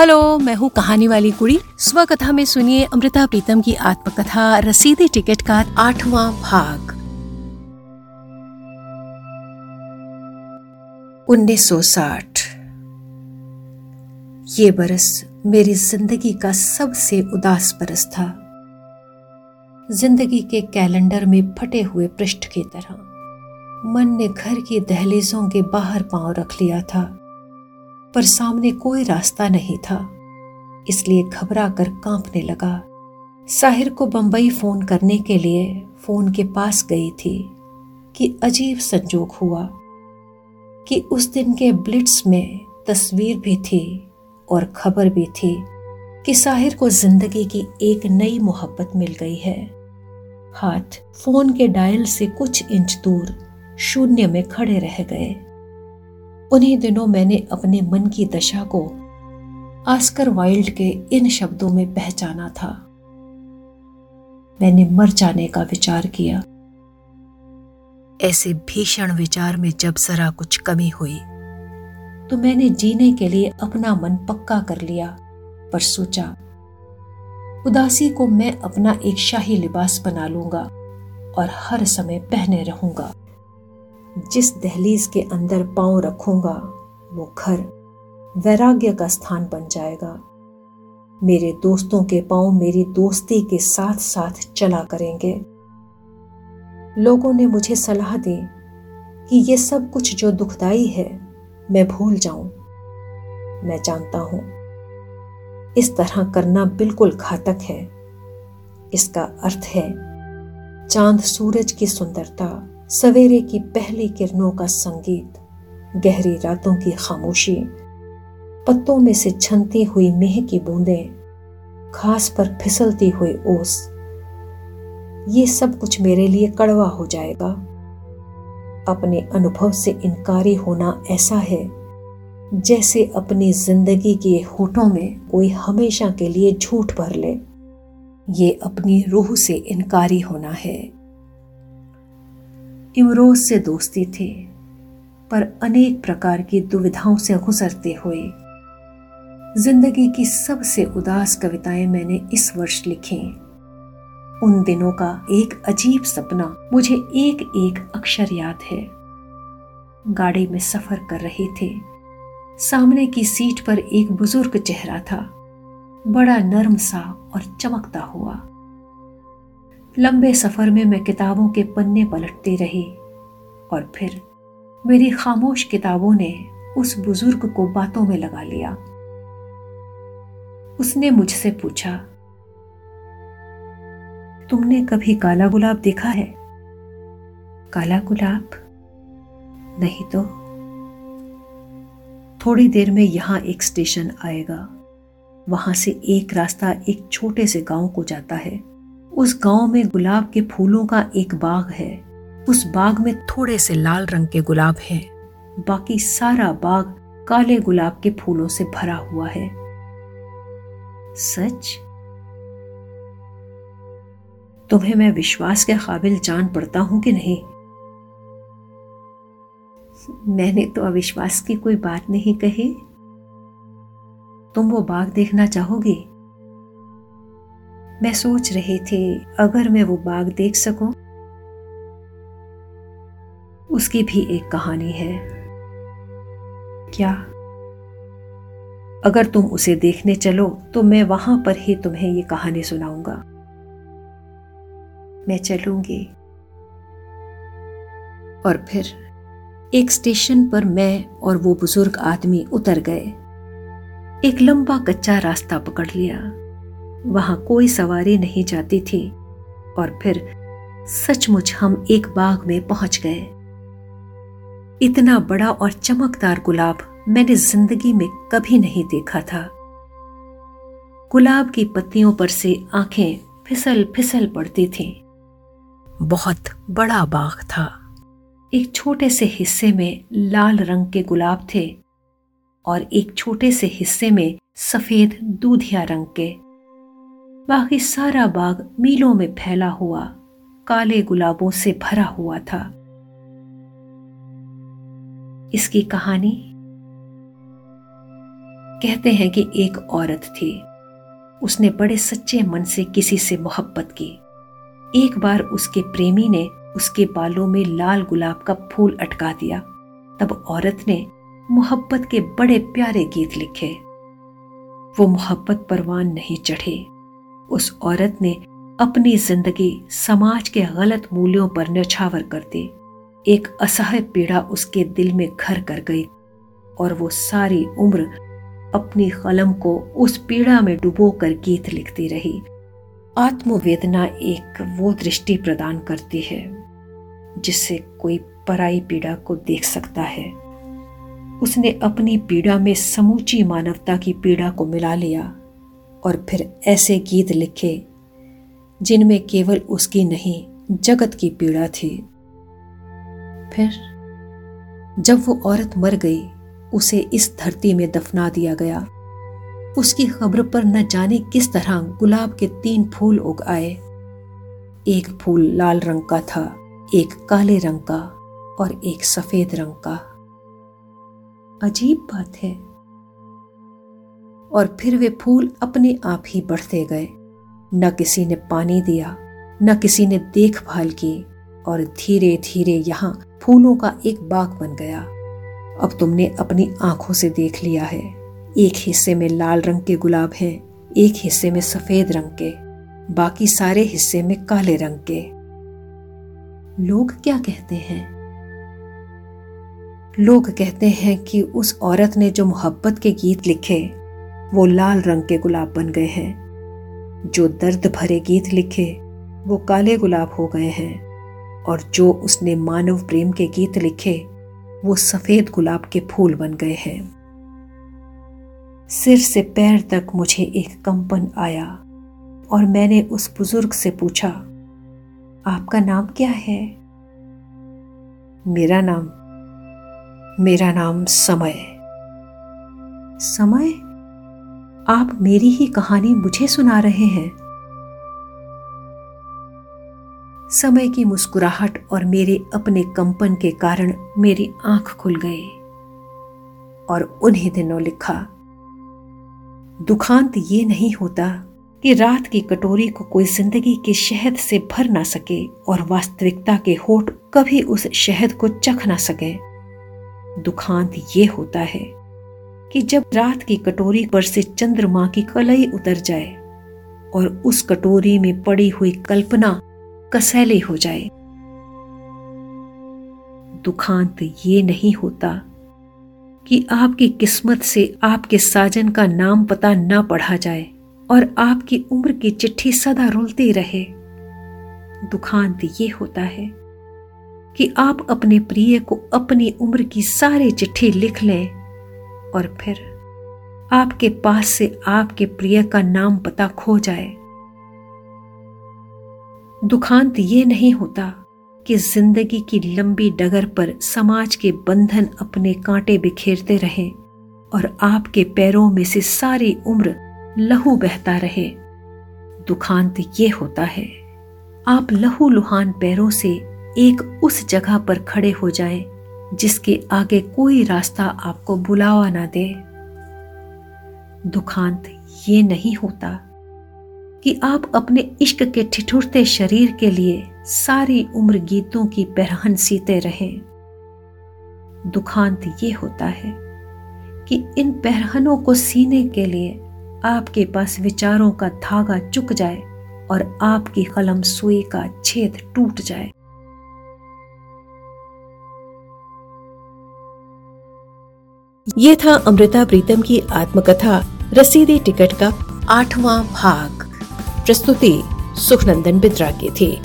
Hello, मैं हूँ कहानी वाली कुड़ी। स्व कथा में सुनिए अमृता प्रीतम की आत्मकथा, रसीदी टिकट का आठवां भाग। 1960 ये बरस मेरी ज़िंदगी का सबसे उदास बरस था। ज़िंदगी के कैलेंडर में फटे हुए पृष्ठ की तरह, मन ने घर की दहलीजों के बाहर पाँव रख लिया था। पर सामने कोई रास्ता नहीं था। इसलिए घबरा कर कांपने लगा। साहिर को बंबई फ़ोन करने के लिए फ़ोन के पास गई थी कि अजीब संजोग हुआ कि उस दिन के ब्लिट्स में तस्वीर भी थी और खबर भी थी कि साहिर को ज़िंदगी की एक नई मोहब्बत मिल गई है। हाथ फ़ोन के डायल से कुछ इंच दूर शून्य में खड़े रह गए। उन्हीं दिनों मैंने अपने मन की दशा को आस्कर वाइल्ड के इन शब्दों में पहचाना था। मैंने मर जाने का विचार किया। ऐसे भीषण विचार में जब जरा कुछ कमी हुई तो मैंने जीने के लिए अपना मन पक्का कर लिया, पर सोचा, उदासी को मैं अपना एक शाही लिबास बना लूँगा और हर समय पहने रहूँगा। जिस दहलीज के अंदर पाँव रखूँगा, वो घर वैराग्य का स्थान बन जाएगा। मेरे दोस्तों के पाँव मेरी दोस्ती के साथ साथ चला करेंगे। लोगों ने मुझे सलाह दी कि ये सब कुछ जो दुखदाई है, मैं भूल जाऊँ। मैं जानता हूँ, इस तरह करना बिल्कुल घातक है। इसका अर्थ है, चाँद सूरज की सुंदरता। सवेरे की पहली किरणों का संगीत, गहरी रातों की खामोशी, पत्तों में से छनती हुई मेह की बूंदें, घास पर फिसलती हुई ओस। ये सब कुछ मेरे लिए कड़वा हो जाएगा। अपने अनुभव से इनकारी होना ऐसा है, जैसे अपनी ज़िंदगी के होठों में कोई हमेशा के लिए झूठ भर ले। ये अपनी रूह से इनकारी होना है। इमरोज से दोस्ती थी, पर अनेक प्रकार की दुविधाओं से गुजरते हुए। ज़िंदगी की सबसे उदास कविताएँ मैंने इस वर्ष लिखी। उन दिनों का एक अजीब सपना मुझे एक एक अक्षर याद है। गाड़ी में सफ़र कर रहे थे। सामने की सीट पर एक बुज़ुर्ग चेहरा था। बड़ा नर्म सा और चमकता हुआ। लंबे सफ़र में मैं किताबों के पन्ने पलटती रही और फिर मेरी खामोश किताबों ने उस बुज़ुर्ग को बातों में लगा लिया। उसने मुझसे पूछा, तुमने कभी काला गुलाब देखा है? काला गुलाब? नहीं तो। थोड़ी देर में यहाँ एक स्टेशन आएगा। वहाँ से एक रास्ता एक छोटे से गाँव को जाता है। उस गाँव में गुलाब के फूलों का एक बाग है। उस बाग में थोड़े से लाल रंग के गुलाब हैं। बाकी सारा बाग काले गुलाब के फूलों से भरा हुआ है। सच? तुम्हें मैं विश्वास के काबिल जान पड़ता हूँ कि नहीं? मैंने तो अविश्वास की कोई बात नहीं कही। तुम वो बाग देखना चाहोगी? मैं सोच रही थी, अगर मैं वो बाग देख सकूँ। उसकी भी एक कहानी है। क्या? अगर तुम उसे देखने चलो तो मैं वहाँ पर ही तुम्हें ये कहानी सुनाऊँगा। मैं चलूँगी। और फिर एक स्टेशन पर मैं और वो बुज़ुर्ग आदमी उतर गए। एक लंबा कच्चा रास्ता पकड़ लिया। वहाँ कोई सवारी नहीं जाती थी और फिर सचमुच हम एक बाग में पहुँच गए। इतना बड़ा और चमकदार गुलाब मैंने ज़िंदगी में कभी नहीं देखा था। गुलाब की पत्तियों पर से आँखें फिसल फिसल पड़ती थीं। बहुत बड़ा बाग था। एक छोटे से हिस्से में लाल रंग के गुलाब थे और एक छोटे से हिस्से में सफ़ेद दूधिया रंग के बाकी सारा बाग मीलों में फैला हुआ, काले गुलाबों से भरा हुआ था। इसकी कहानी? कहते हैं कि एक औरत थी। उसने बड़े सच्चे मन से किसी से मोहब्बत की। एक बार उसके प्रेमी ने उसके बालों में लाल गुलाब का फूल अटका दिया। तब औरत ने मोहब्बत के बड़े प्यारे गीत लिखे। वो मोहब्बत परवान नहीं चढ़े। उस औरत ने अपनी ज़िंदगी समाज के गलत मूल्यों पर न्यौछावर कर दी। एक असह्य पीड़ा उसके दिल में घर कर गई और वो सारी उम्र अपनी कलम को उस पीड़ा में डुबो कर गीत लिखती रही। आत्मवेदना एक वो दृष्टि प्रदान करती है, जिससे कोई पराई पीड़ा को देख सकता है। उसने अपनी पीड़ा में समूची मानवता की पीड़ा को मिला लिया। और फिर ऐसे गीत लिखे, जिनमें केवल उसकी नहीं, जगत की पीड़ा थी। फिर, जब वो औरत मर गई, उसे इस धरती में दफना दिया गया। उसकी खबर पर न जाने किस तरह गुलाब के तीन फूल उग आए। एक फूल लाल रंग का था, एक काले रंग का और एक सफ़ेद रंग का। अजीब बात है। और फिर वे फूल अपने आप ही बढ़ते गए। न किसी ने पानी दिया, न किसी ने देखभाल की और धीरे धीरे यहाँ फूलों का एक बाग बन गया। अब तुमने अपनी आँखों से देख लिया है। एक हिस्से में लाल रंग के गुलाब हैं, एक हिस्से में सफ़ेद रंग के, बाकी सारे हिस्से में काले रंग के। लोग क्या कहते हैं? लोग कहते हैं कि उस औरत ने जो मोहब्बत के गीत लिखे वो लाल रंग के गुलाब बन गए हैं। जो दर्द भरे गीत लिखे, वो काले गुलाब हो गए हैं। और जो उसने मानव प्रेम के गीत लिखे, वो सफ़ेद गुलाब के फूल बन गए हैं। सिर से पैर तक मुझे एक कंपन आया, और मैंने उस बुज़ुर्ग से पूछा, आपका नाम क्या है? मेरा नाम मेरा नाम समय। समय? आप मेरी ही कहानी मुझे सुना रहे हैं। समय की मुस्कुराहट और मेरे अपने कंपन के कारण मेरी आँख खुल गई और उन्हीं दिनों लिखा, दुखांत ये नहीं होता कि रात की कटोरी को कोई ज़िंदगी के शहद से भर ना सके और वास्तविकता के होठ कभी उस शहद को चख ना सके। दुखांत ये होता है कि जब रात की कटोरी पर से चंद्रमा की कलई उतर जाए और उस कटोरी में पड़ी हुई कल्पना कसैली हो जाए। दुखांत ये नहीं होता कि आपकी किस्मत से आपके साजन का नाम पता ना पढ़ा जाए और आपकी उम्र की चिट्ठी सदा रुलती रहे। दुखांत ये होता है कि आप अपने प्रिय को अपनी उम्र की सारी चिट्ठी लिख लें और फिर आपके पास से आपके प्रिय का नाम पता खो जाए। दुखांत ये नहीं होता कि ज़िंदगी की लंबी डगर पर समाज के बंधन अपने कांटे बिखेरते रहे और आपके पैरों में से सारी उम्र लहू बहता रहे। दुखांत ये होता है, आप लहू लुहान पैरों से एक उस जगह पर खड़े हो जाएँ जिसके आगे कोई रास्ता आपको बुलावा ना दे। दुखांत ये नहीं होता कि आप अपने इश्क के ठिठुरते शरीर के लिए सारी उम्र गीतों की पहरहन सीते रहे। दुखांत ये होता है कि इन पहरहनों को सीने के लिए आपके पास विचारों का धागा चुक जाए और आपकी कलम सुई का छेद टूट जाए। ये था अमृता प्रीतम की आत्मकथा, रसीदी टिकट का आठवां भाग। प्रस्तुति सुखनंदन बिद्रा की थी।